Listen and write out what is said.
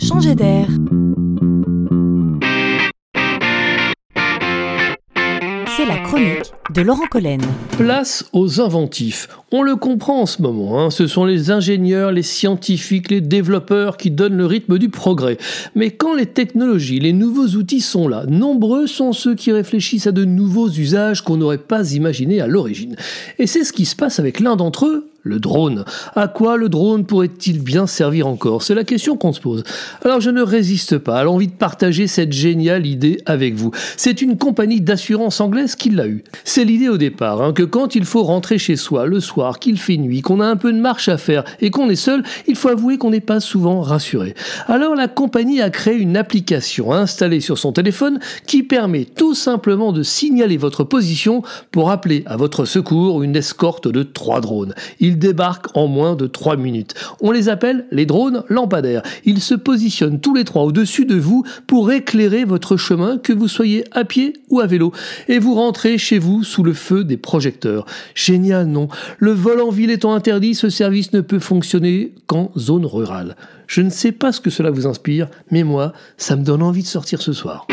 changer d'air. C'est la chronique de Laurent Collen. Place aux inventifs. On le comprend en ce moment, hein. ce sont les ingénieurs, les scientifiques, les développeurs qui donnent le rythme du progrès. Mais quand les technologies, les nouveaux outils sont là, nombreux sont ceux qui réfléchissent à de nouveaux usages qu'on n'aurait pas imaginés à l'origine. Et c'est ce qui se passe avec l'un d'entre eux, le drone. À quoi le drone pourrait-il bien servir encore? C'est la question qu'on se pose. Alors je ne résiste pas à l'envie de partager cette géniale idée avec vous. C'est une compagnie d'assurance anglaise qui l'a eue. C'est l'idée au départ, hein, que quand il faut rentrer chez soi le soir, qu'il fait nuit, qu'on a un peu de marche à faire et qu'on est seul, il faut avouer qu'on n'est pas souvent rassuré. Alors la compagnie a créé une application installée sur son téléphone qui permet tout simplement de signaler votre position pour appeler à votre secours une escorte de trois drones. Ils débarquent en moins de 3 minutes. On les appelle les drones lampadaires. Ils se positionnent tous les trois au-dessus de vous pour éclairer votre chemin, que vous soyez à pied ou à vélo. Et vous rentrez chez vous sous le feu des projecteurs. Génial, non? Le vol en ville étant interdit, ce service ne peut fonctionner qu'en zone rurale. Je ne sais pas ce que cela vous inspire, mais moi, ça me donne envie de sortir ce soir.